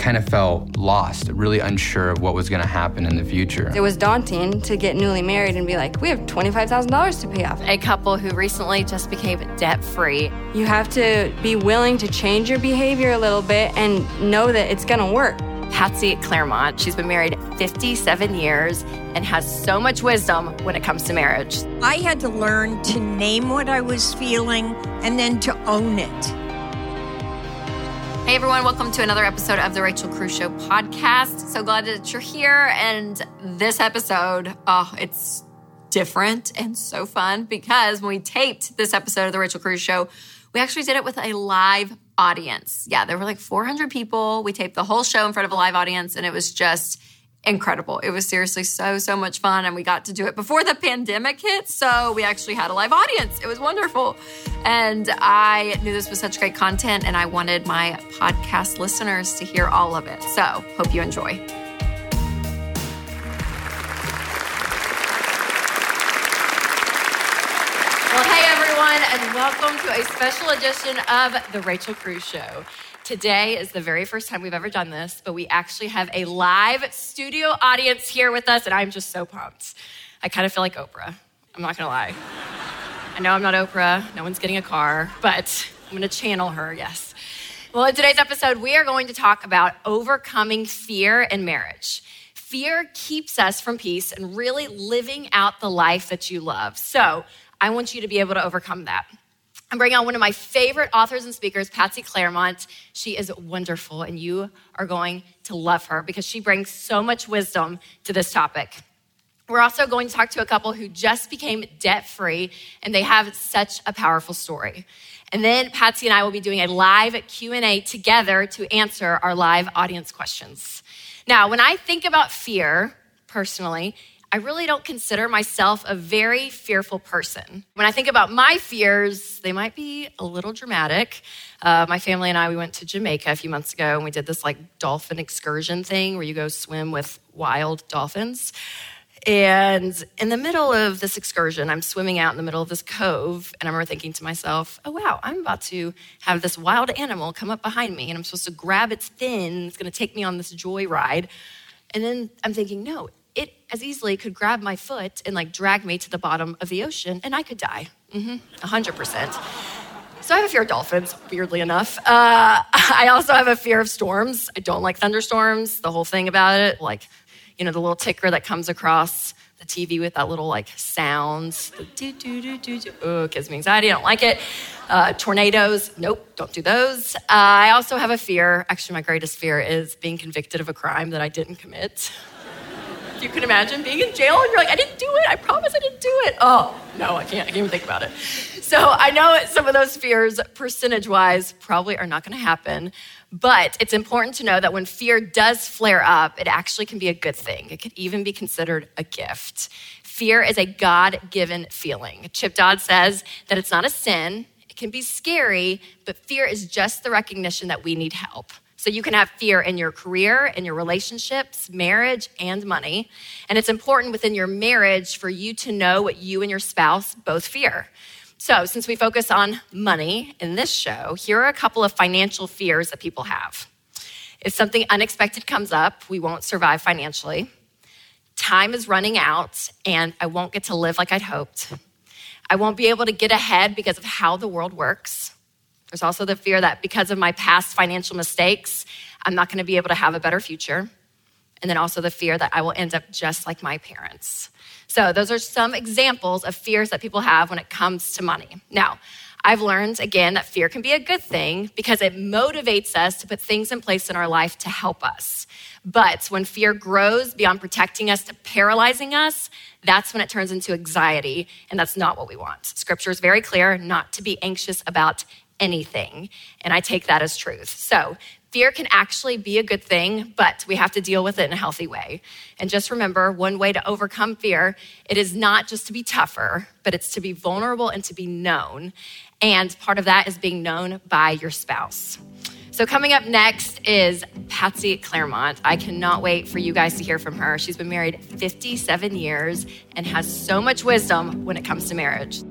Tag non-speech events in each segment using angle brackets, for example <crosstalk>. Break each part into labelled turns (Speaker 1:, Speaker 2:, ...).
Speaker 1: kind of felt lost, really unsure of what was going to happen in the future.
Speaker 2: It was daunting to get newly married and be like, we have $25,000 to pay off.
Speaker 3: A couple who recently just became debt free.
Speaker 2: You have to be willing to change your behavior a little bit and know that it's going to work.
Speaker 3: Patsy Clairmont. She's been married 57 years and has so much wisdom when it comes to marriage.
Speaker 4: I had to learn to name what I was feeling and then to own it.
Speaker 3: Hey everyone, welcome to another episode of the Rachel Cruze Show podcast. So glad that you're here. And this episode, oh, it's different and so fun because when we taped this episode of the Rachel Cruze Show, we actually did it with a live audience. Yeah, there were like 400 people. We taped the whole show in front of a live audience, and it was just incredible. It was seriously so, so much fun. And we got to do it before the pandemic hit. So we actually had a live audience. It was wonderful. And I knew this was such great content, and I wanted my podcast listeners to hear all of it. So hope you enjoy. Well, hey everyone, and welcome to a special edition of The Rachel Cruze Show. Today is the very first time we've ever done this, but we actually have a live studio audience here with us, and I'm just so pumped. I kind of feel like Oprah. I'm not gonna lie. I know I'm not Oprah, no one's getting a car, but I'm gonna channel her, yes. Well, in today's episode, we are going to talk about overcoming fear in marriage. Fear keeps us from peace and really living out the life that you love. So, I want you to be able to overcome that. I'm bringing on one of my favorite authors and speakers, Patsy Clairmont. She is wonderful, and you are going to love her because she brings so much wisdom to this topic. We're also going to talk to a couple who just became debt free, and they have such a powerful story. And then Patsy and I will be doing a live Q&A together to answer our live audience questions. Now, when I think about fear, personally, I really don't consider myself a very fearful person. When I think about my fears, they might be a little dramatic. Uh, my family and I, we went to Jamaica a few months ago and we did this like dolphin excursion thing where you go swim with wild dolphins. And in the middle of this excursion, I'm swimming out in the middle of this cove, and I remember thinking to myself, oh, wow, I'm about to have this wild animal come up behind me, and I'm supposed to grab its fin. It's going to take me on this joy ride. And then I'm thinking, no, as easily could grab my foot and like drag me to the bottom of the ocean and I could die. Mm-hmm, 100%. So I have a fear of dolphins, weirdly enough. Uh, <laughs> I also have a fear of storms. I don't like thunderstorms, the whole thing about it. Like, you know, the little ticker that comes across the TV with that little like sounds. Oh, gives me anxiety. I don't like it. Uh, tornadoes, nope, don't do those. Uh, I also have a fear. Actually, my greatest fear is being convicted of a crime that I didn't commit you can imagine being in jail and you're like, I didn't do it. I promise I didn't do it. Oh, no, I can't. I can't even think about it. So I know some of those fears, percentage wise, probably are not going to happen. But it's important to know that when fear does flare up, it actually can be a good thing. It could even be considered a gift. Fear is a God given feeling. Chip Dodd says that it's not a sin, it can be scary, but fear is just the recognition that we need help. So you can have fear in your career, in your relationships, marriage, and money. And it's important within your marriage for you to know what you and your spouse both fear. So, since we focus on money in this show, here are a couple of financial fears that people have. If something unexpected comes up, we won't survive financially. Time is running out, and I won't get to live like I'd hoped. I won't be able to get ahead because of how the world works. There's also the fear that because of my past financial mistakes, I'm not going to be able to have a better future. And then also the fear that I will end up just like my parents. So, those are some examples of fears that people have when it comes to money. Now, I've learned again that fear can be a good thing because it motivates us to put things in place in our life to help us. But when fear grows beyond protecting us to paralyzing us, that's when it turns into anxiety, and that's not what we want. Scripture is very clear not to be anxious about anything. And I take that as truth. So, fear can actually be a good thing, but we have to deal with it in a healthy way. And just remember one way to overcome fear, it is not just to be tougher, but it's to be vulnerable and to be known. And part of that is being known by your spouse. So, coming up next is Patsy Clairmont. I cannot wait for you guys to hear from her. She's been married 57 years and has so much wisdom when it comes to marriage.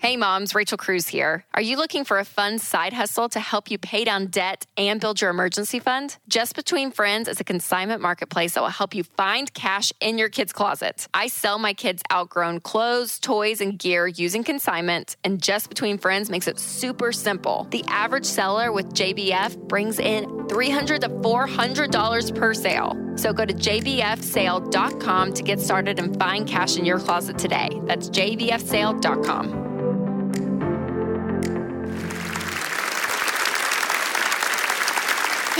Speaker 3: Hey moms, Rachel Cruze here. Are you looking for a fun side hustle to help you pay down debt and build your emergency fund? Just Between Friends is a consignment marketplace that will help you find cash in your kids' closet. I sell my kids' outgrown clothes, toys, and gear using consignment, and Just Between Friends makes it super simple. The average seller with JBF brings in $300 to $400 per sale. So go to jbfsale.com to get started and find cash in your closet today. That's jbfsale.com.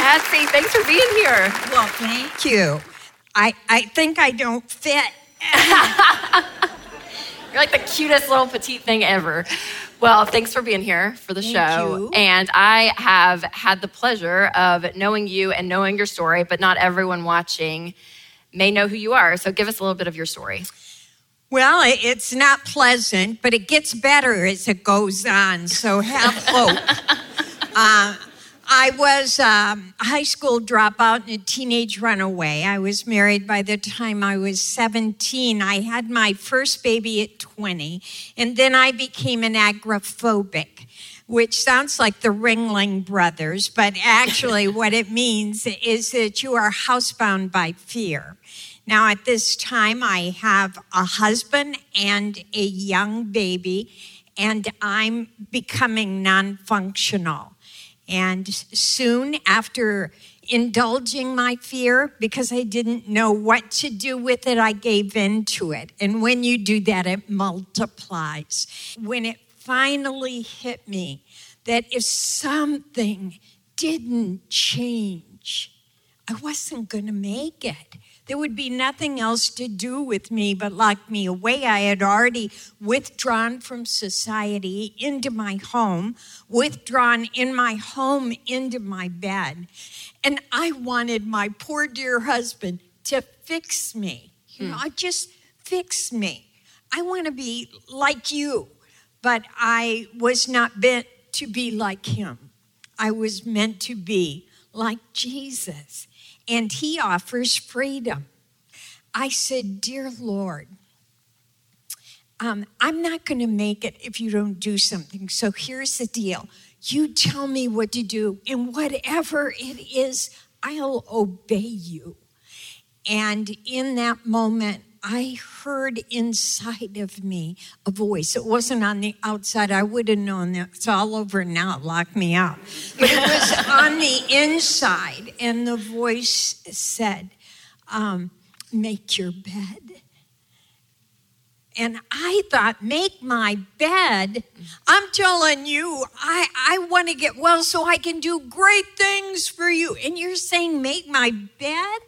Speaker 3: Patsy, thanks for being here.
Speaker 4: Well, thank you. I, I think I don't fit. <laughs>
Speaker 3: You're like the cutest little petite thing ever. Well, thanks for being here for the
Speaker 4: Thank
Speaker 3: show.
Speaker 4: you.
Speaker 3: And I have had the pleasure of knowing you and knowing your story, but not everyone watching may know who you are. So give us a little bit of your story.
Speaker 4: Well, it's not pleasant, but it gets better as it goes on. So have <laughs> hope. uh, I was um, a high school dropout and a teenage runaway. I was married by the time I was 17. I had my first baby at 20, and then I became an agoraphobic, which sounds like the Ringling Brothers, but actually, <laughs> what it means is that you are housebound by fear. Now, at this time, I have a husband and a young baby, and I'm becoming non functional. And soon after indulging my fear, because I didn't know what to do with it, I gave in to it. And when you do that, it multiplies. When it finally hit me that if something didn't change, I wasn't going to make it. There would be nothing else to do with me but lock me away. I had already withdrawn from society into my home, withdrawn in my home into my bed. And I wanted my poor dear husband to fix me. You know, hmm. just fix me. I want to be like you, but I was not meant to be like him. I was meant to be like Jesus and he offers freedom. I said, Dear Lord, um, I'm not going to make it if you don't do something. So here's the deal you tell me what to do, and whatever it is, I'll obey you. And in that moment, I heard inside of me a voice. It wasn't on the outside. I would have known that it's all over now. Lock me out. But it was <laughs> on the inside. And the voice said, um, Make your bed. And I thought, make my bed. I'm telling you, I, I want to get well so I can do great things for you. And you're saying, make my bed?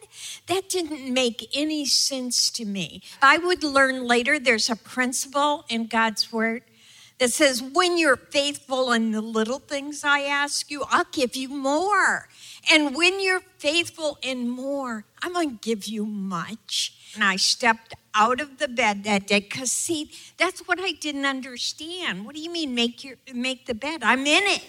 Speaker 4: That didn't make any sense to me. I would learn later there's a principle in God's word that says, when you're faithful in the little things I ask you, I'll give you more. And when you're faithful in more, I'm going to give you much. And I stepped out of the bed that day because, see, that's what I didn't understand. What do you mean, make, your, make the bed? I'm in it.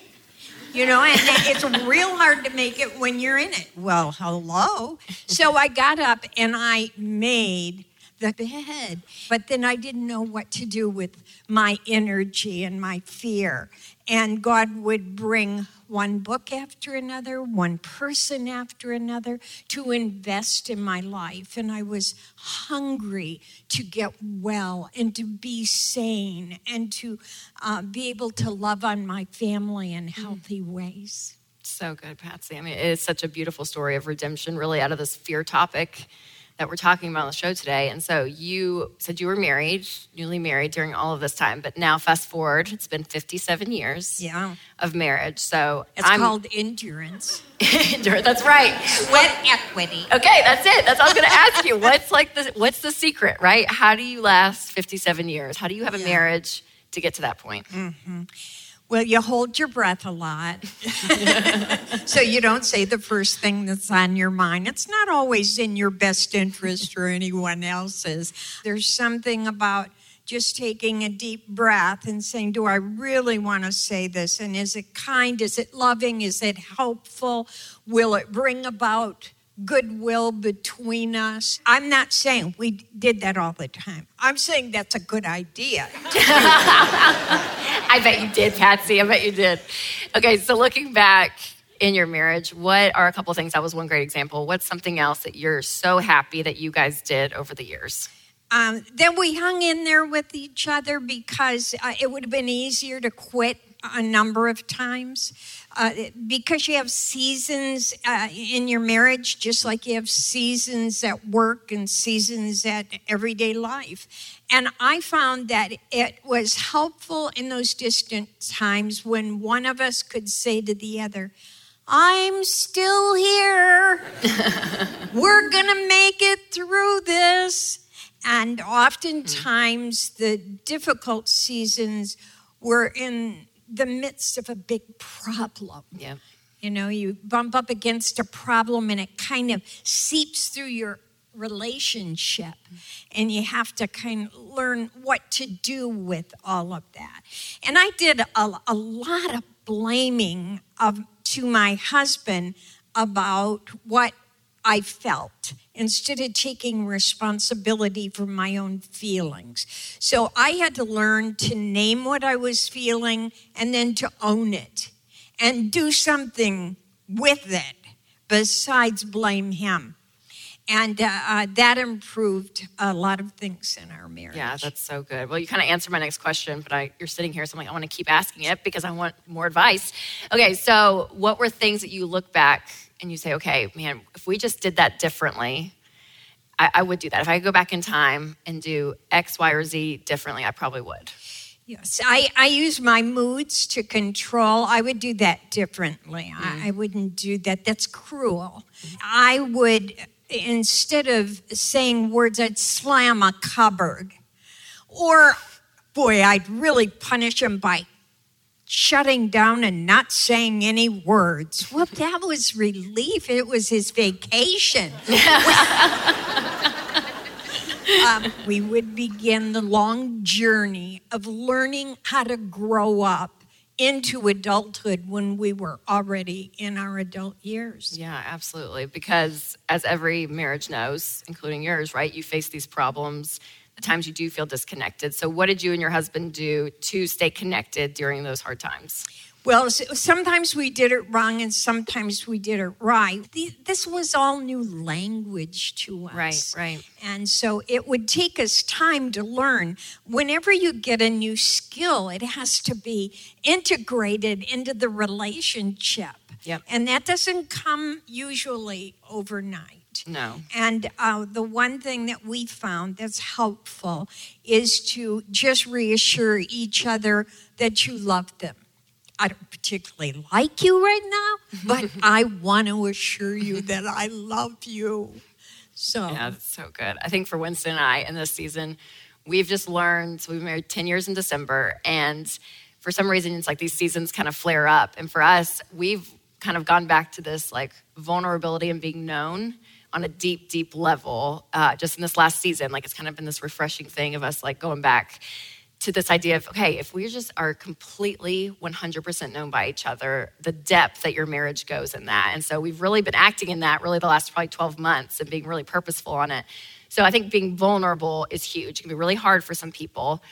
Speaker 4: You know, and it's real hard to make it when you're in it. Well, hello. So I got up and I made the bed, but then I didn't know what to do with my energy and my fear. And God would bring one book after another, one person after another to invest in my life. And I was hungry to get well and to be sane and to uh, be able to love on my family in healthy ways.
Speaker 3: So good, Patsy. I mean, it is such a beautiful story of redemption, really, out of this fear topic that we're talking about on the show today. And so you said you were married, newly married during all of this time, but now fast forward, it's been 57 years
Speaker 4: Yeah.
Speaker 3: of marriage. So
Speaker 4: It's called endurance. <laughs>
Speaker 3: endurance, that's right.
Speaker 4: Sweat equity.
Speaker 3: Okay, that's it. That's what I was going to ask you. What's like the what's the secret, right? How do you last 57 years? How do you have a marriage to get to that point? Mm-hmm.
Speaker 4: Well, you hold your breath a lot. <laughs> so you don't say the first thing that's on your mind. It's not always in your best interest or anyone else's. There's something about just taking a deep breath and saying, Do I really want to say this? And is it kind? Is it loving? Is it helpful? Will it bring about goodwill between us. I'm not saying we did that all the time. I'm saying that's a good idea. <laughs>
Speaker 3: I bet you did, Patsy. I bet you did. Okay, so looking back in your marriage, what are a couple things? That was one great example. What's something else that you're so happy that you guys did over the years?
Speaker 4: Um, then we hung in there with each other because uh, it would have been easier to quit a number of times. Uh, because you have seasons uh, in your marriage, just like you have seasons at work and seasons at everyday life. And I found that it was helpful in those distant times when one of us could say to the other, I'm still here. <laughs> We're going to make it through this. And oftentimes, the difficult seasons were in the midst of a big problem.
Speaker 3: Yeah.
Speaker 4: You know, you bump up against a problem and it kind of seeps through your relationship, and you have to kind of learn what to do with all of that. And I did a, a lot of blaming of to my husband about what I felt instead of taking responsibility for my own feelings. So I had to learn to name what I was feeling and then to own it and do something with it besides blame him. And uh, uh, that improved a lot of things in our marriage.
Speaker 3: Yeah, that's so good. Well, you kind of answered my next question, but I, you're sitting here, so I'm like, I want to keep asking it because I want more advice. Okay, so what were things that you look back and you say, okay, man, if we just did that differently, I, I would do that. If I could go back in time and do X, Y, or Z differently, I probably would.
Speaker 4: Yes, I, I use my moods to control. I would do that differently. Mm. I, I, wouldn't do that. That's cruel. Mm. I would, instead of saying words, I'd slam a cupboard. Or, boy, I'd really punish him by shutting down and not saying any words. <laughs> Well, that was relief. It was his vacation. <laughs> um, we would begin the long journey of learning how to grow up into adulthood when we were already in our adult years.
Speaker 3: Yeah, absolutely. Because as every marriage knows, including yours, right, you face these problems the times you do feel disconnected. So, what did you and your husband do to stay connected during those hard times?
Speaker 4: Well, sometimes we did it wrong and sometimes we did it right. This was all new language to us.
Speaker 3: Right, right.
Speaker 4: And so it would take us time to learn. Whenever you get a new skill, it has to be integrated into the relationship.
Speaker 3: Yep.
Speaker 4: And that doesn't come usually overnight.
Speaker 3: No.
Speaker 4: And uh, the one thing that we found that's helpful is to just reassure each other that you love them. I don't particularly like you right now, <laughs> but I want to assure you that I love you. So
Speaker 3: yeah, that's so good. I think for Winston and I in this season, we've just learned. We've married ten years in December, and for some reason, it's like these seasons kind of flare up. And for us, we've kind of gone back to this like vulnerability and being known on a deep, deep level uh, just in this last season. Like it's kind of been this refreshing thing of us like going back to this idea of okay, if we just are completely 100% known by each other, the depth that your marriage goes in that. And so we've really been acting in that really the last probably 12 months and being really purposeful on it. So I think being vulnerable is huge. It can be really hard for some people,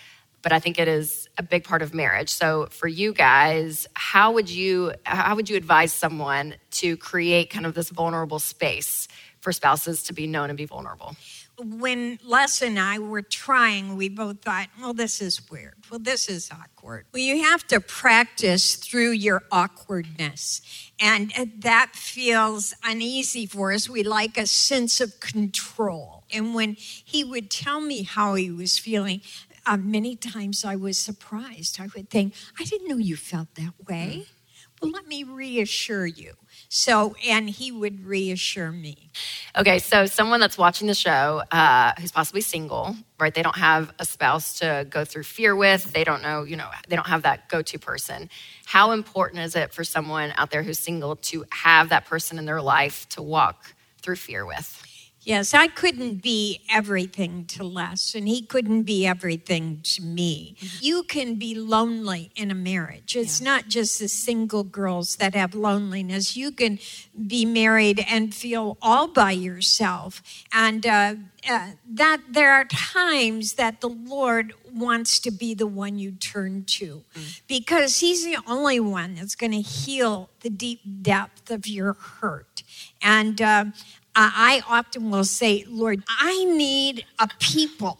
Speaker 3: but I think it is a big part of marriage. So for you guys, how would you how would you advise someone to create kind of this vulnerable space for spouses to be known and be vulnerable.
Speaker 4: When Les and I were trying, we both thought, well, this is weird. Well, this is awkward. Well, you have to practice through your awkwardness. And that feels uneasy for us. We like a sense of control. And when he would tell me how he was feeling, uh, many times I was surprised. I would think, I didn't know you felt that way. Mm. Well, let me reassure you. So, and he would reassure me.
Speaker 3: Okay, so someone that's watching the show uh, who's possibly single, right? They don't have a spouse to go through fear with. They don't know, you know, they don't have that go to person. How important is it for someone out there who's single to have that person in their life to walk through fear with?
Speaker 4: Yes, I couldn't be everything to Les, and he couldn't be everything to me. Mm-hmm. You can be lonely in a marriage. It's yeah. not just the single girls that have loneliness. You can be married and feel all by yourself. And uh, uh, that there are times that the Lord wants to be the one you turn to mm. because He's the only one that's going to heal the deep depth of your hurt. And uh, I often will say, Lord, I need a people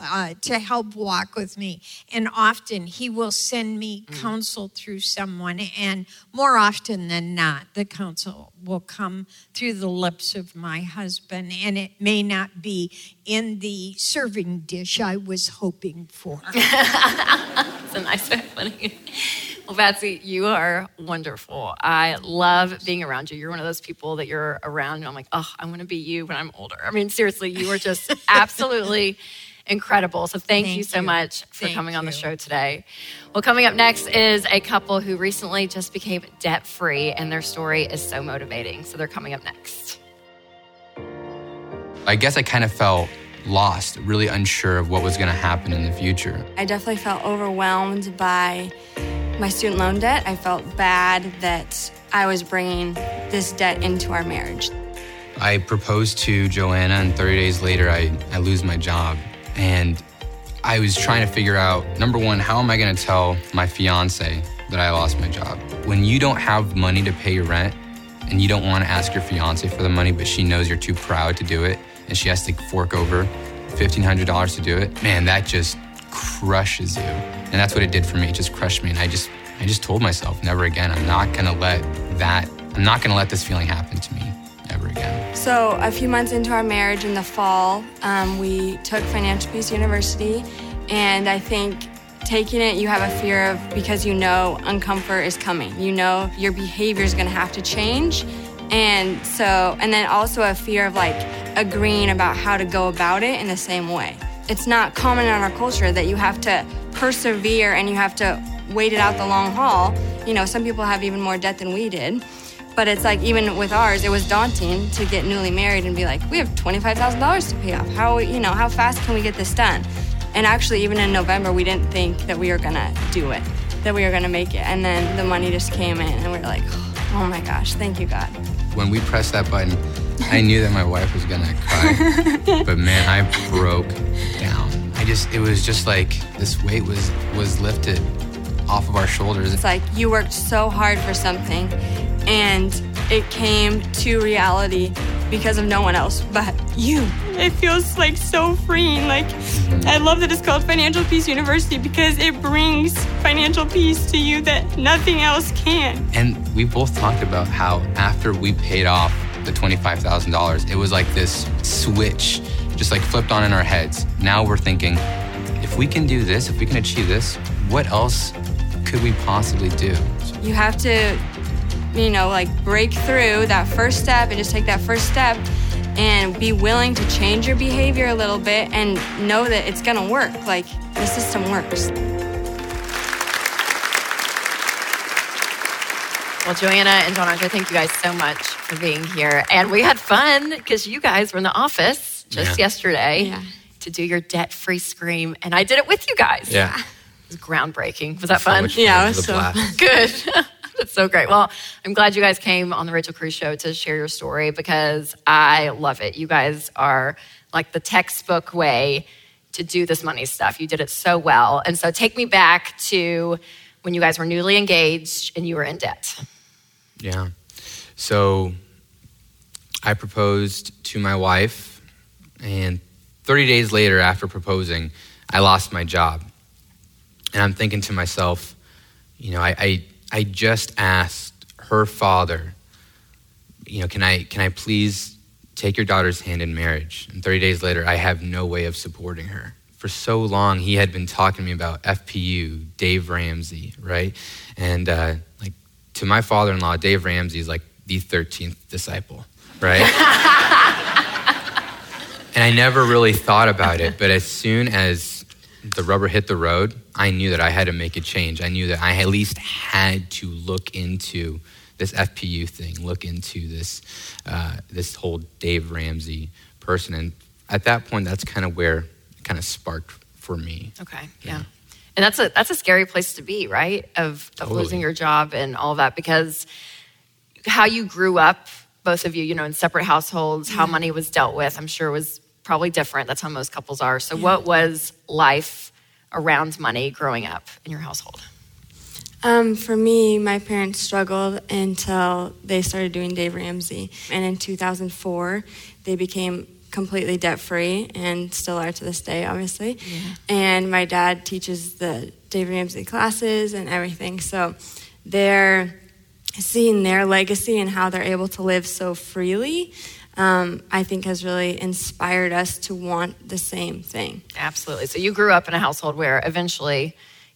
Speaker 4: uh, to help walk with me. And often he will send me mm. counsel through someone. And more often than not, the counsel will come through the lips of my husband. And it may not be in the serving dish I was hoping for. <laughs>
Speaker 3: That's a nice way of putting it. Well, Patsy, you are wonderful. I love being around you. You're one of those people that you're around, and I'm like, oh, I want to be you when I'm older. I mean, seriously, you are just <laughs> absolutely incredible. So thank, thank you so you. much for thank coming on the show today. Well, coming up next is a couple who recently just became debt free, and their story is so motivating. So they're coming up next.
Speaker 1: I guess I kind of felt lost, really unsure of what was going to happen in the future.
Speaker 2: I definitely felt overwhelmed by my student loan debt. I felt bad that I was bringing this debt into our marriage.
Speaker 1: I proposed to Joanna, and 30 days later, I, I lose my job. And I was trying to figure out number one, how am I going to tell my fiance that I lost my job? When you don't have money to pay your rent and you don't want to ask your fiance for the money, but she knows you're too proud to do it, and she has to fork over $1,500 to do it, man, that just crushes you. And that's what it did for me. It just crushed me. And I just, I just told myself, never again. I'm not gonna let that, I'm not gonna let this feeling happen to me ever again.
Speaker 2: So a few months into our marriage in the fall, um, we took Financial Peace University. And I think taking it, you have a fear of because you know uncomfort is coming. You know your behavior is gonna have to change. And so, and then also a fear of like agreeing about how to go about it in the same way. It's not common in our culture that you have to persevere and you have to wait it out the long haul. You know, some people have even more debt than we did. But it's like even with ours, it was daunting to get newly married and be like, we have twenty-five thousand dollars to pay off. How you know how fast can we get this done? And actually, even in November, we didn't think that we were gonna do it, that we were gonna make it. And then the money just came in, and we are like, oh my gosh, thank you God.
Speaker 1: When we pressed that button, I knew that my wife was gonna cry, <laughs> but man, I broke down. I just, it was just like this weight was was lifted off of our shoulders.
Speaker 2: It's like you worked so hard for something, and it came to reality because of no one else but you.
Speaker 5: It feels like so freeing. Like, mm-hmm. I love that it's called Financial Peace University because it brings financial peace to you that nothing else can.
Speaker 1: And we both talked about how after we paid off the $25,000, it was like this switch just like flipped on in our heads. Now we're thinking, if we can do this, if we can achieve this, what else could we possibly do?
Speaker 2: You have to, you know, like break through that first step and just take that first step and be willing to change your behavior a little bit and know that it's gonna work. Like the system works.
Speaker 3: Well, Joanna and John Andre, thank you guys so much for being here. And we had fun because you guys were in the office just yeah. yesterday yeah. to do your debt free scream. And I did it with you guys.
Speaker 1: Yeah.
Speaker 3: It was groundbreaking. Was that fun?
Speaker 2: Yeah, it was so <laughs>
Speaker 3: good. <laughs> That's so great. Well, I'm glad you guys came on the Rachel Cruze Show to share your story because I love it. You guys are like the textbook way to do this money stuff. You did it so well. And so take me back to when you guys were newly engaged and you were in debt.
Speaker 1: Yeah. So I proposed to my wife, and 30 days later, after proposing, I lost my job. And I'm thinking to myself, you know, I, I, I just asked her father, you know, can I, can I please take your daughter's hand in marriage? And 30 days later, I have no way of supporting her. For so long, he had been talking to me about FPU, Dave Ramsey, right? And uh, to my father in law, Dave Ramsey is like the 13th disciple, right? <laughs> and I never really thought about it, but as soon as the rubber hit the road, I knew that I had to make a change. I knew that I at least had to look into this FPU thing, look into this, uh, this whole Dave Ramsey person. And at that point, that's kind of where it kind of sparked for me.
Speaker 3: Okay, yeah. And that's a that's a scary place to be, right? Of of
Speaker 1: Totally.
Speaker 3: losing your job and all that because how you grew up, both of you, you know, in separate households, how money was dealt with, I'm sure was probably different. That's how most couples are. So what was life around money growing up in your household?
Speaker 2: Um, for me, my parents struggled until they started doing Dave Ramsey. And in 2004, they became completely debt free and still are to this day, obviously. And my dad teaches the Dave Ramsey classes and everything. So they're seeing their legacy and how they're able to live so freely. Um, I think has really inspired us to want the same thing.
Speaker 3: Absolutely. So you grew up in a household where eventually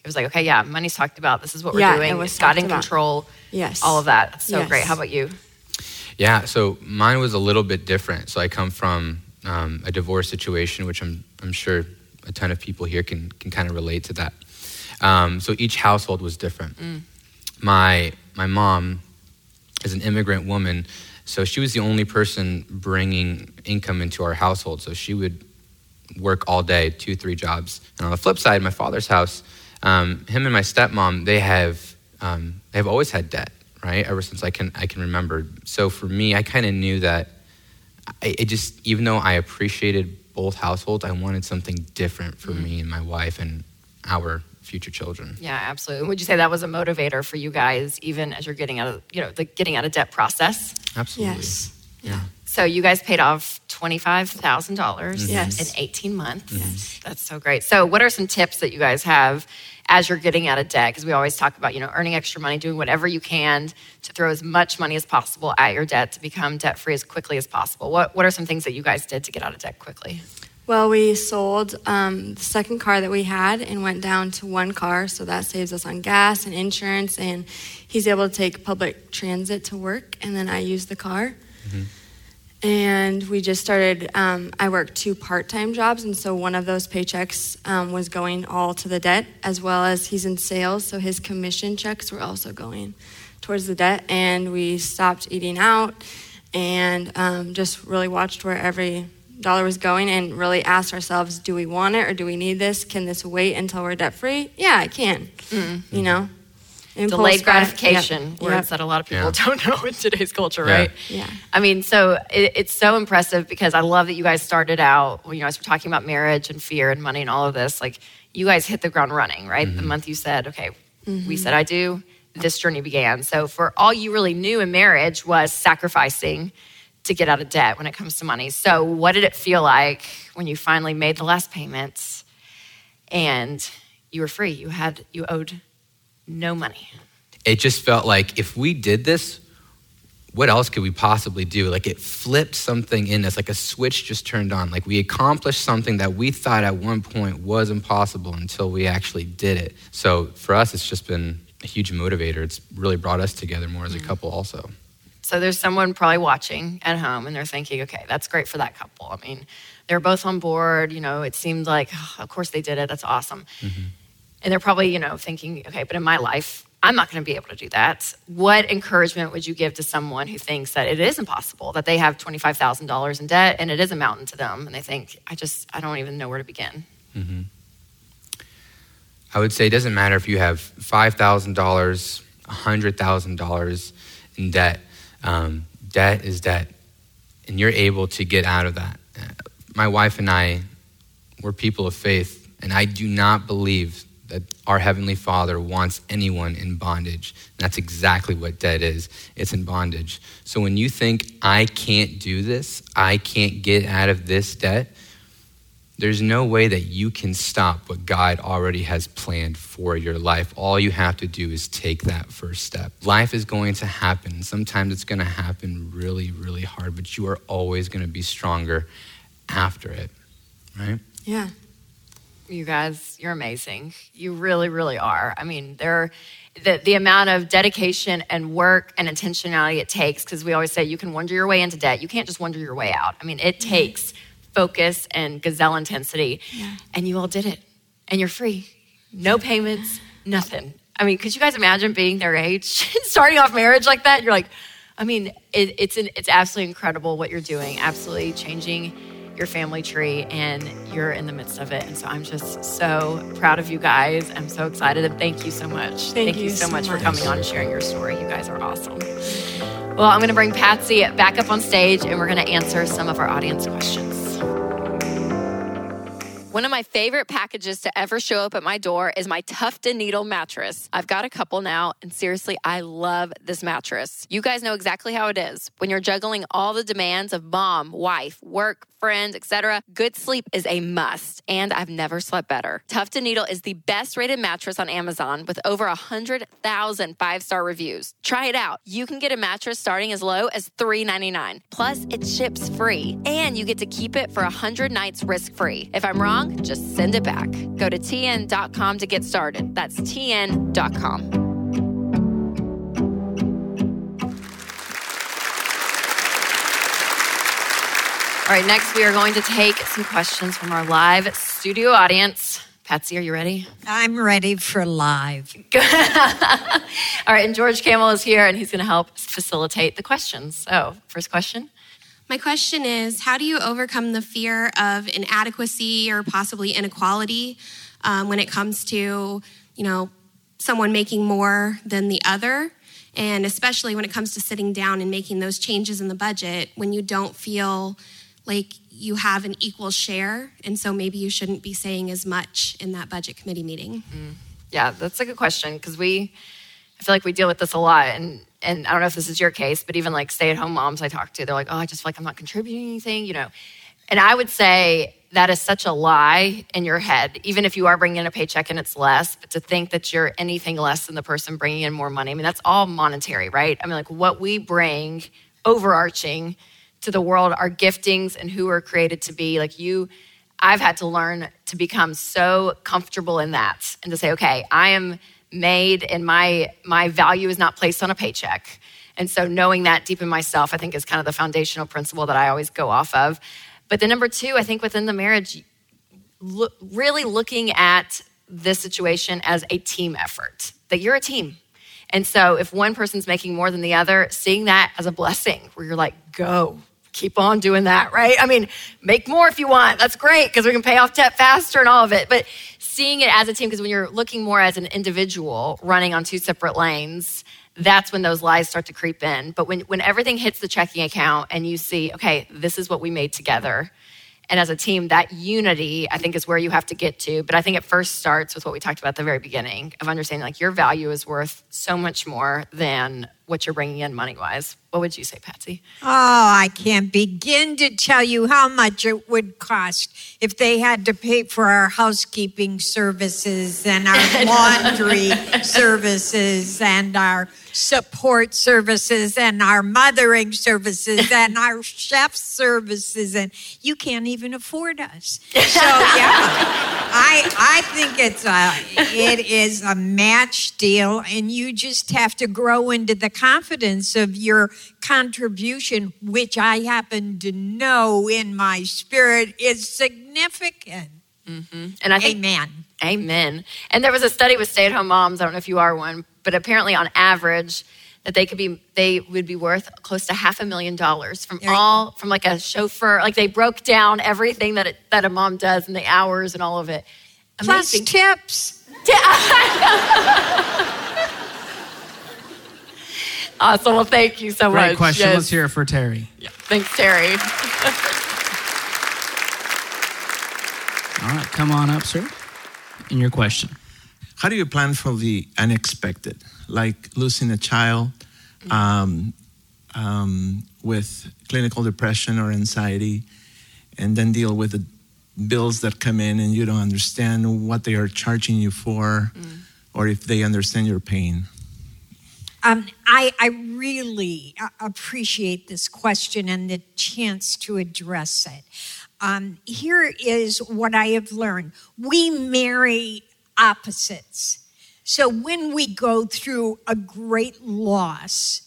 Speaker 3: it was like, okay, yeah, money's talked about. This is what we're
Speaker 2: Yeah, it
Speaker 3: doing.
Speaker 2: was
Speaker 3: It's God
Speaker 2: talked
Speaker 3: in
Speaker 2: about.
Speaker 3: control.
Speaker 2: Yes.
Speaker 3: All of that. That's so
Speaker 2: Yes.
Speaker 3: great. How about you?
Speaker 1: Yeah, so mine was a little bit different. So I come from um, a divorce situation, which I'm, I'm sure a ton of people here can, can kind of relate to that. Um, so each household was different. My, my mom is an immigrant woman, so she was the only person bringing income into our household. So she would work all day, two, three jobs. And on the flip side, my father's house, um, him and my stepmom, they have um, they've always had debt, right? Ever since I can I can remember. So for me, I kind of knew that I it just even though I appreciated both households, I wanted something different for me and my wife and our future children.
Speaker 3: Yeah, absolutely. Would you say that was a motivator for you guys, even as you're getting out of, you know, the getting out of debt process?
Speaker 1: Absolutely.
Speaker 2: Yes.
Speaker 1: Yeah.
Speaker 3: So you guys paid off twenty-five thousand dollars
Speaker 2: Yes.
Speaker 3: in eighteen months. Yes. That's so great. So, what are some tips that you guys have as you're getting out of debt? Because we always talk about, you know, earning extra money, doing whatever you can to throw as much money as possible at your debt to become debt-free as quickly as possible. What What are some things that you guys did to get out of debt quickly?
Speaker 2: Well, we sold um, the second car that we had and went down to one car, so that saves us on gas and insurance. And he's able to take public transit to work, and then I use the car. And we just started. Um, I worked two part-time jobs, and so one of those paychecks um, was going all to the debt, as well as he's in sales, so his commission checks were also going towards the debt. And we stopped eating out, and um, just really watched where every dollar was going, and really asked ourselves, do we want it or do we need this? Can this wait until we're debt-free? Yeah, it can. You know. Impulse
Speaker 3: Delayed gratification,
Speaker 2: Yep,
Speaker 3: words
Speaker 2: yep.
Speaker 3: that a lot of people
Speaker 1: Yeah.
Speaker 3: don't know in today's culture,
Speaker 1: Yeah.
Speaker 3: right?
Speaker 2: Yeah.
Speaker 3: I mean, so it, it's so impressive because I love that you guys started out when you guys were talking about marriage and fear and money and all of this. Like, you guys hit the ground running, right? The mm-hmm. month you said, okay, we said I do, this journey began. So, for all you really knew in marriage was sacrificing to get out of debt when it comes to money. So, what did it feel like when you finally made the last payments and you were free? You had, you owed no money.
Speaker 1: it just felt like if we did this, what else could we possibly do? Like it flipped something in us, like a switch just turned on. Like we accomplished something that we thought at one point was impossible until we actually did it. So for us, it's just been a huge motivator. It's really brought us together more as a mm. couple, also.
Speaker 3: So there's someone probably watching at home and they're thinking, okay, that's great for that couple. I mean, they're both on board. You know, it seemed like, "Oh, of course they did it. That's awesome. Mm-hmm. And they're probably, you know, thinking, okay, but in my life, I'm not going to be able to do that. What encouragement would you give to someone who thinks that it is impossible, that they have $25,000 in debt and it is a mountain to them, and they think, I just, I don't even know where to begin?
Speaker 1: I would say it doesn't matter if you have $5,000, $100,000 in debt. Um, debt is debt, and you're able to get out of that. Uh, My wife and I, we're people of faith, and I do not believe that our Heavenly Father wants anyone in bondage. That's exactly what debt is it's in bondage. So when you think, I can't do this, I can't get out of this debt, there's no way that you can stop what God already has planned for your life. All you have to do is take that first step. Life is going to happen. Sometimes it's going to happen really, really hard, but you are always going to be stronger after it, right?
Speaker 2: Yeah.
Speaker 3: You guys, you're amazing. You really, really are. I mean, there, the, the amount of dedication and work and intentionality it takes, because we always say you can wonder your way into debt. You can't just wonder your way out. I mean, it mm-hmm. takes focus and gazelle intensity. Yeah. And you all did it. And you're free. No payments, nothing. I mean, could you guys imagine being their age, <laughs> starting off marriage like that? You're like, I mean, it, it's, an, it's absolutely incredible what you're doing, absolutely changing your family tree and you're in the midst of it. And so I'm just so proud of you guys. I'm so excited and thank you so much.
Speaker 2: Thank you
Speaker 3: so
Speaker 2: so
Speaker 3: much, for coming on and sharing your story. You guys are awesome. Well, I'm going to bring Patsy back up on stage and we're going to answer some of our audience questions. One of my favorite packages to ever show up at my door is my Tuft & Needle mattress. I've got a couple now, and seriously, I love this mattress. You guys know exactly how it is. When you're juggling all the demands of mom, wife, work, friends, etc., good sleep is a must, and I've never slept better. Tuft & Needle is the best rated mattress on Amazon with over 100,000 five star reviews. Try it out. You can get a mattress starting as low as $3.99. Plus, it ships free, and you get to keep it for 100 nights risk free. If I'm wrong, just send it back. Go to tn.com to get started. That's tn.com. All right, next we are going to take some questions from our live studio audience. Patsy, are you ready?
Speaker 4: I'm ready for live. <laughs>
Speaker 3: All right, and George Kamel is here and he's going to help facilitate the questions. So, first question.
Speaker 6: My question is How do you overcome the fear of inadequacy or possibly inequality um, when it comes to, you know, someone making more than the other? And especially when it comes to sitting down and making those changes in the budget when you don't feel like you have an equal share. And so maybe you shouldn't be saying as much in that budget committee meeting.
Speaker 3: Yeah, that's a good question because we, I feel like we deal with this a lot. And, and I don't know if this is your case, but even like stay at home moms I talk to, they're like, oh, I just feel like I'm not contributing anything, you know. And I would say that is such a lie in your head, even if you are bringing in a paycheck and it's less, but to think that you're anything less than the person bringing in more money. I mean, that's all monetary, right? I mean, like what we bring overarching to the world, our giftings and who we're created to be. Like you, I've had to learn to become so comfortable in that and to say, okay, I am made and my my value is not placed on a paycheck. And so knowing that deep in myself, I think is kind of the foundational principle that I always go off of. But the number two, I think within the marriage, look, really looking at this situation as a team effort, that you're a team. And so if one person's making more than the other, seeing that as a blessing where you're like, go, keep on doing that, right? I mean, make more if you want. That's great because we can pay off debt faster and all of it. But seeing it as a team, because when you're looking more as an individual running on two separate lanes, that's when those lies start to creep in. But when, when everything hits the checking account and you see, okay, this is what we made together. And as a team, that unity, I think, is where you have to get to. But I think it first starts with what we talked about at the very beginning of understanding like your value is worth so much more than what you're bringing in money wise. What would you say, Patsy?
Speaker 4: Oh, I can't begin to tell you how much it would cost if they had to pay for our housekeeping services and our <laughs> laundry services and our support services and our mothering services and our chef services and you can't even afford us. So yeah. <laughs> I I think it's a it is a match deal and you just have to grow into the confidence of your contribution which I happen to know in my spirit is significant. Mm-hmm.
Speaker 3: And I think
Speaker 4: Amen.
Speaker 3: Amen. And there was a study with stay-at-home moms. I don't know if you are one, but apparently, on average, that they could be they would be worth close to half a million dollars from
Speaker 4: There you
Speaker 3: all from like a chauffeur. Like they broke down everything that it, that a mom does and the hours and all of it.
Speaker 4: Plus
Speaker 3: Amazing.
Speaker 4: tips. <laughs>
Speaker 3: Awesome. Well, thank you so
Speaker 7: Great
Speaker 3: much.
Speaker 7: Great question.
Speaker 3: Yes.
Speaker 7: Let's hear it for Terry. Yeah.
Speaker 3: Thanks, Terry. <laughs>
Speaker 7: All right, come on up, sir. And your question.
Speaker 8: How do you plan for the unexpected, like losing a child um, um, with clinical depression or anxiety, and then deal with the bills that come in and you don't understand what they are charging you for, or if they understand your pain?
Speaker 4: Um, I, I really uh, appreciate this question and the chance to address it. Um, here is what I have learned we marry opposites. So when we go through a great loss,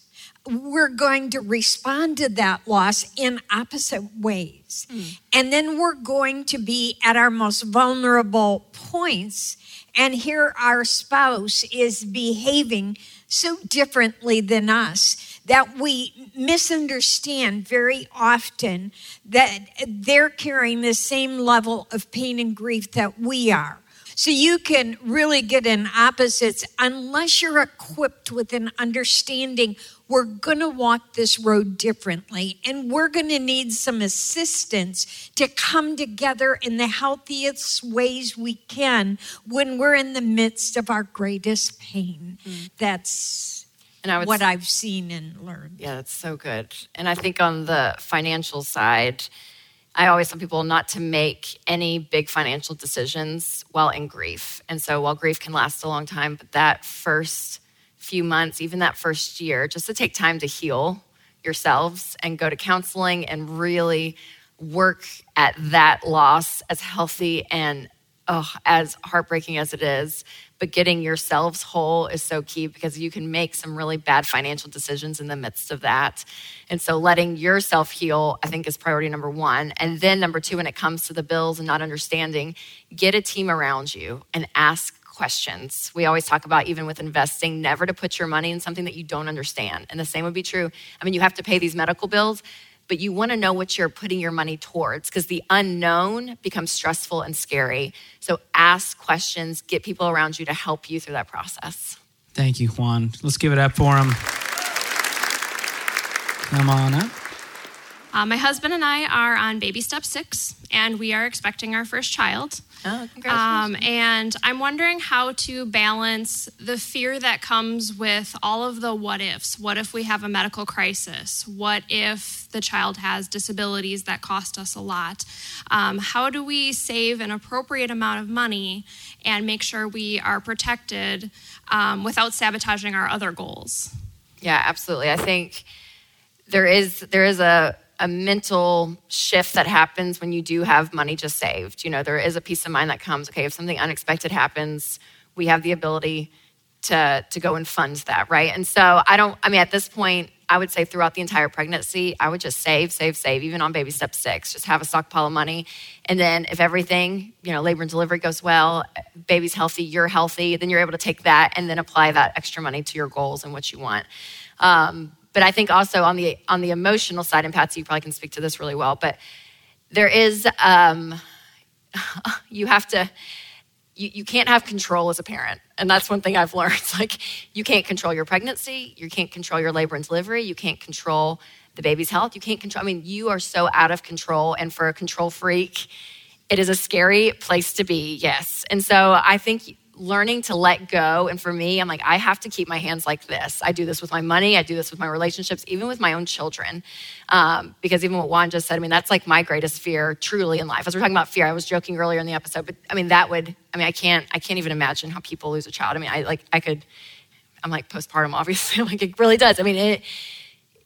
Speaker 4: we're going to respond to that loss in opposite ways. Hmm. And then we're going to be at our most vulnerable points. And here our spouse is behaving so differently than us that we misunderstand very often that they're carrying the same level of pain and grief that we are. So you can really get in opposites unless you're equipped with an understanding we're going to walk this road differently and we're going to need some assistance to come together in the healthiest ways we can when we're in the midst of our greatest pain. Mm. That's and I would, what I've seen and learned.
Speaker 3: Yeah, that's so good. And I think on the financial side, I always tell people not to make any big financial decisions while in grief. And so while grief can last a long time, but that first few months, even that first year, just to take time to heal yourselves and go to counseling and really work at that loss as healthy and oh, as heartbreaking as it is, but getting yourselves whole is so key because you can make some really bad financial decisions in the midst of that. And so letting yourself heal, I think, is priority number one. And then number two, when it comes to the bills and not understanding, get a team around you and ask questions. We always talk about, even with investing, never to put your money in something that you don't understand. And the same would be true. I mean, you have to pay these medical bills but you want to know what you're putting your money towards because the unknown becomes stressful and scary. So ask questions, get people around you to help you through that process.
Speaker 7: Thank you, Juan. Let's give it up for him. Come on up.
Speaker 9: Uh, my husband and I are on baby step six, and we are expecting our first child.
Speaker 3: Oh, congratulations.
Speaker 9: Um, and I'm wondering how to balance the fear that comes with all of the what ifs. What if we have a medical crisis? What if the child has disabilities that cost us a lot? Um, how do we save an appropriate amount of money and make sure we are protected um, without sabotaging our other goals?
Speaker 3: Yeah, absolutely. I think there is there is a a mental shift that happens when you do have money just saved. You know, there is a peace of mind that comes, okay, if something unexpected happens, we have the ability to to go and fund that, right? And so I don't I mean at this point I would say throughout the entire pregnancy, I would just save, save, save, even on baby step six, just have a stockpile of money. And then if everything, you know, labor and delivery goes well, baby's healthy, you're healthy, then you're able to take that and then apply that extra money to your goals and what you want. Um, but I think also on the on the emotional side, and Patsy, you probably can speak to this really well. But there is um, <laughs> you have to you, you can't have control as a parent. And that's one thing i've learned. <laughs> Like you can't control your pregnancy. You can't control your labor and delivery. You can't control the baby's health. You can't control i mean you are so out of control. And for a control freak it is a scary place to be yes. And so i think learning to let go. And for me, I'm like, I have to keep my hands like this. I do this with my money, I do this with my relationships, even with my own children. Um, because even what Juan just said, I mean, that's like my greatest fear truly in life. As we're talking about fear, I was joking earlier in the episode, but I mean, that would, I mean, I can't, I can't even imagine how people lose a child. I mean, I like, I could, I'm like postpartum, <laughs> obviously. like, it really does. I mean, it,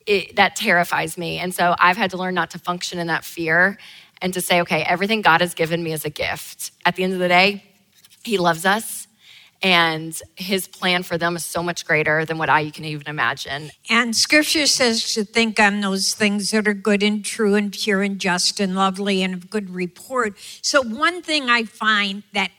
Speaker 3: it, that terrifies me. And so I've had to learn not to function in that fear and to say, okay, everything God has given me is a gift. At the end of the day, He loves us and his plan for them is so much greater than what I can even imagine.
Speaker 4: And scripture says to think on those things that are good and true and pure and just and lovely and of good report. So, one thing I find that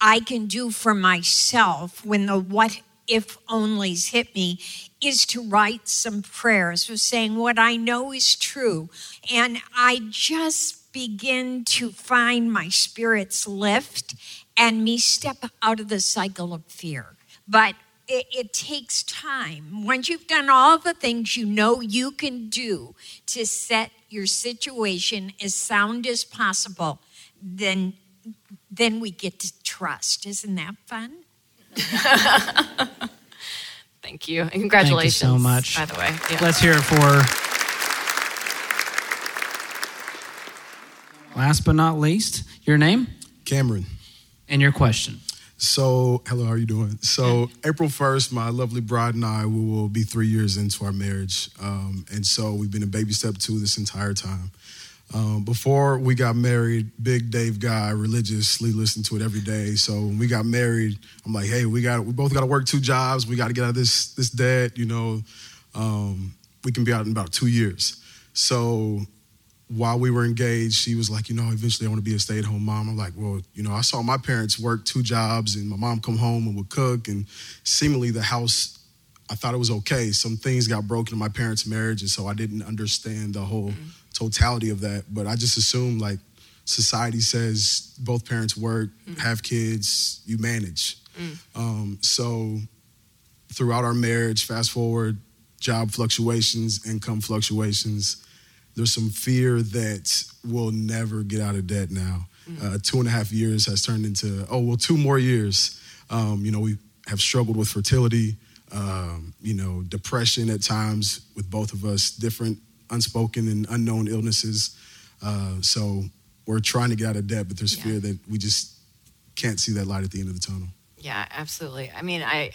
Speaker 4: I can do for myself when the what if onlys hit me is to write some prayers of saying what I know is true. And I just begin to find my spirits lift and me step out of the cycle of fear. But it, it, takes time. Once you've done all the things you know you can do to set your situation as sound as possible, then then we get to trust. Isn't that fun? <laughs>
Speaker 3: Thank you. And congratulations.
Speaker 7: Thank you so much.
Speaker 3: By the way.
Speaker 7: Yeah. Let's hear it for last but not least, your name?
Speaker 10: Cameron.
Speaker 7: And your question.
Speaker 10: So, hello, how are you doing? So, April 1st, my lovely bride and I we will be three years into our marriage. Um, and so, we've been a baby step two this entire time. Um, before we got married, big Dave guy, religiously listened to it every day. So, when we got married, I'm like, hey, we got we both got to work two jobs. We got to get out of this, this debt, you know. Um, we can be out in about two years. So, while we were engaged, she was like, you know, eventually I want to be a stay at home mom. I'm like, well, you know, I saw my parents work two jobs and my mom come home and would cook and seemingly the house I thought it was okay. Some things got broken in my parents' marriage, and so I didn't understand the whole mm-hmm. totality of that. But I just assumed like society says both parents work, mm-hmm. have kids, you manage. Mm. Um, so throughout our marriage, fast forward, job fluctuations, income fluctuations, there's some fear that we'll never get out of debt now. Mm. Uh, two and a half years has turned into, oh, well, two more years. Um, you know, we have struggled with fertility, um, you know, depression at times with both of us, different unspoken and unknown illnesses. Uh, so we're trying to get out of debt, but there's yeah. fear that we just can't see that light at the end of the tunnel.
Speaker 3: Yeah, absolutely. I mean, I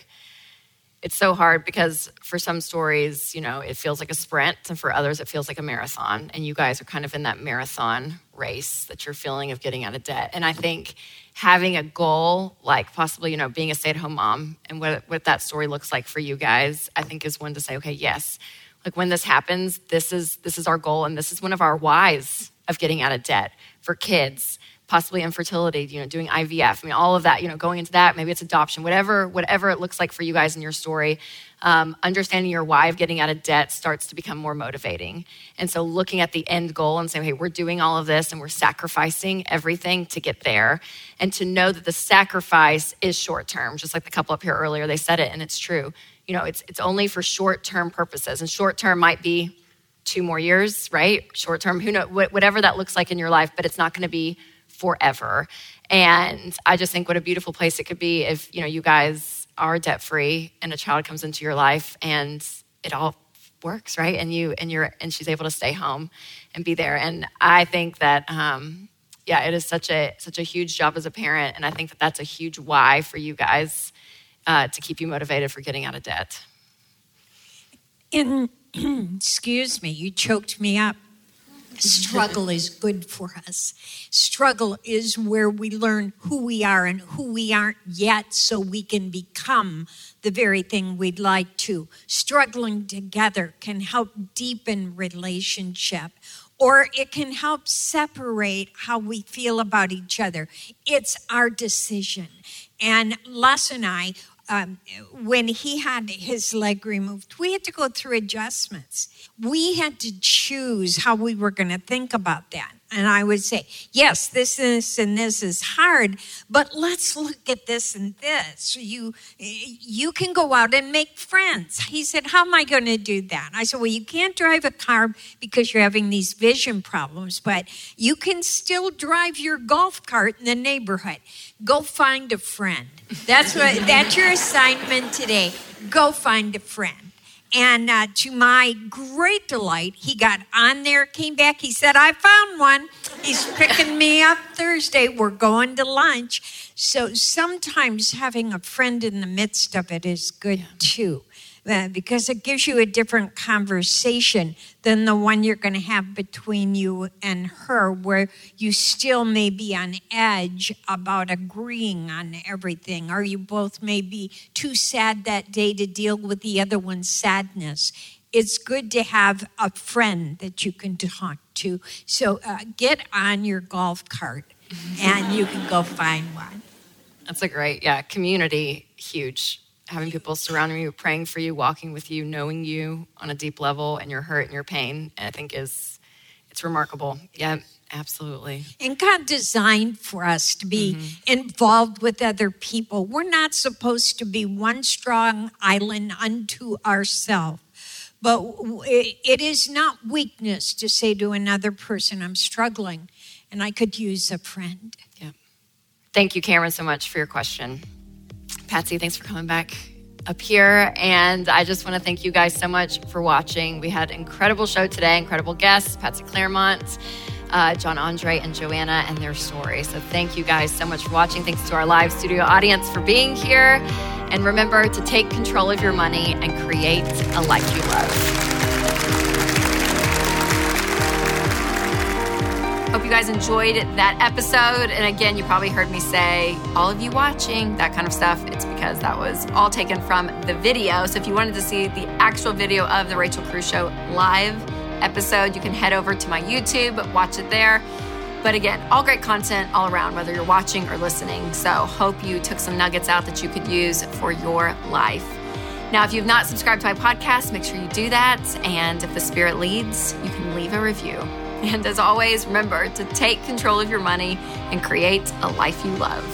Speaker 3: it's so hard because for some stories, you know, it feels like a sprint, and for others, it feels like a marathon. And you guys are kind of in that marathon race that you're feeling of getting out of debt. And I think having a goal, like possibly, you know, being a stay at home mom and what, what that story looks like for you guys, I think is one to say, okay, yes, like when this happens, this is this is our goal and this is one of our whys of getting out of debt for kids possibly infertility, you know, doing IVF. I mean, all of that, you know, going into that, maybe it's adoption, whatever, whatever it looks like for you guys in your story. Um, understanding your why of getting out of debt starts to become more motivating. And so looking at the end goal and saying, hey, we're doing all of this and we're sacrificing everything to get there. And to know that the sacrifice is short term, just like the couple up here earlier, they said it and it's true. You know, it's, it's only for short term purposes. And short term might be two more years, right? Short term, who knows, whatever that looks like in your life, but it's not going to be forever. And I just think what a beautiful place it could be if, you know, you guys are debt free and a child comes into your life and it all works, right? And you and you're and she's able to stay home and be there. And I think that um, yeah, it is such a such a huge job as a parent, and I think that that's a huge why for you guys uh, to keep you motivated for getting out of debt. <clears throat>
Speaker 4: Excuse me, you choked me up. Struggle is good for us. Struggle is where we learn who we are and who we aren't yet so we can become the very thing we'd like to. Struggling together can help deepen relationship or it can help separate how we feel about each other. It's our decision. And Les and I, um, when he had his leg removed, we had to go through adjustments. We had to choose how we were going to think about that. And I would say, yes, this, this, and this is hard, but let's look at this and this. You, you can go out and make friends. He said, How am I going to do that? I said, Well, you can't drive a car because you're having these vision problems, but you can still drive your golf cart in the neighborhood. Go find a friend. That's what that's your assignment today. Go find a friend. And uh, to my great delight, he got on there, came back. He said, I found one. He's picking me up Thursday. We're going to lunch. So sometimes having a friend in the midst of it is good too. Because it gives you a different conversation than the one you're going to have between you and her, where you still may be on edge about agreeing on everything, or you both may be too sad that day to deal with the other one's sadness. It's good to have a friend that you can talk to. So uh, get on your golf cart and you can go find one.
Speaker 3: That's a great, yeah, community, huge having people surrounding you, praying for you, walking with you, knowing you on a deep level and your hurt and your pain, I think is it's remarkable. Yeah, absolutely.
Speaker 4: And God designed for us to be mm-hmm. involved with other people. We're not supposed to be one strong island unto ourselves. But it is not weakness to say to another person, I'm struggling and I could use a friend.
Speaker 3: Yeah. Thank you, Cameron, so much for your question. Patsy, thanks for coming back up here. And I just want to thank you guys so much for watching. We had an incredible show today, incredible guests, Patsy Clairmont, uh, John Andre, and Joanna and their story. So thank you guys so much for watching. Thanks to our live studio audience for being here. And remember to take control of your money and create a life you love. Guys enjoyed that episode. And again, you probably heard me say, all of you watching, that kind of stuff. It's because that was all taken from the video. So if you wanted to see the actual video of the Rachel Cruze Show live episode, you can head over to my YouTube, watch it there. But again, all great content all around, whether you're watching or listening. So hope you took some nuggets out that you could use for your life.
Speaker 11: Now, if you've not subscribed to my podcast, make sure you do that. And if the Spirit leads, you can leave a review. <laughs> And as always, remember to take control of your money and create a life you love.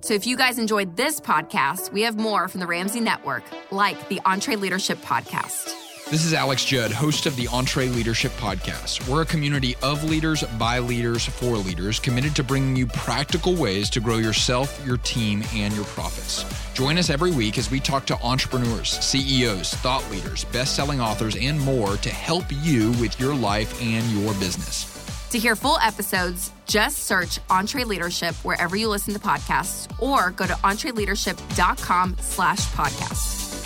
Speaker 11: So, if you guys enjoyed this podcast, we have more from the Ramsey Network, like the EntreLeadership Podcast.
Speaker 12: This is Alex Judd, host of the EntreLeadership Podcast. We're a community of leaders, by leaders, for leaders, committed to bringing you practical ways to grow yourself, your team, and your profits. Join us every week as we talk to entrepreneurs, CEOs, thought leaders, best selling authors, and more to help you with your life and your business.
Speaker 11: To hear full episodes, just search EntreLeadership wherever you listen to podcasts or go to entreleadership.com slash podcast.